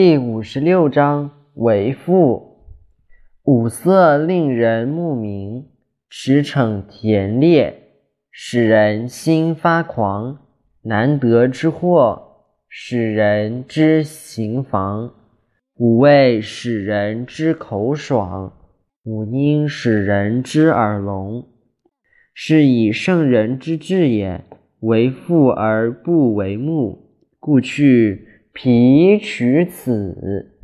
第五十六章为赋。五色令人目明，驰骋田猎，使人心发狂。难得之货，使人之行妨。五味使人之口爽，五音使人之耳聋。是以圣人之治也，为赋而不为目，故去。皮取此。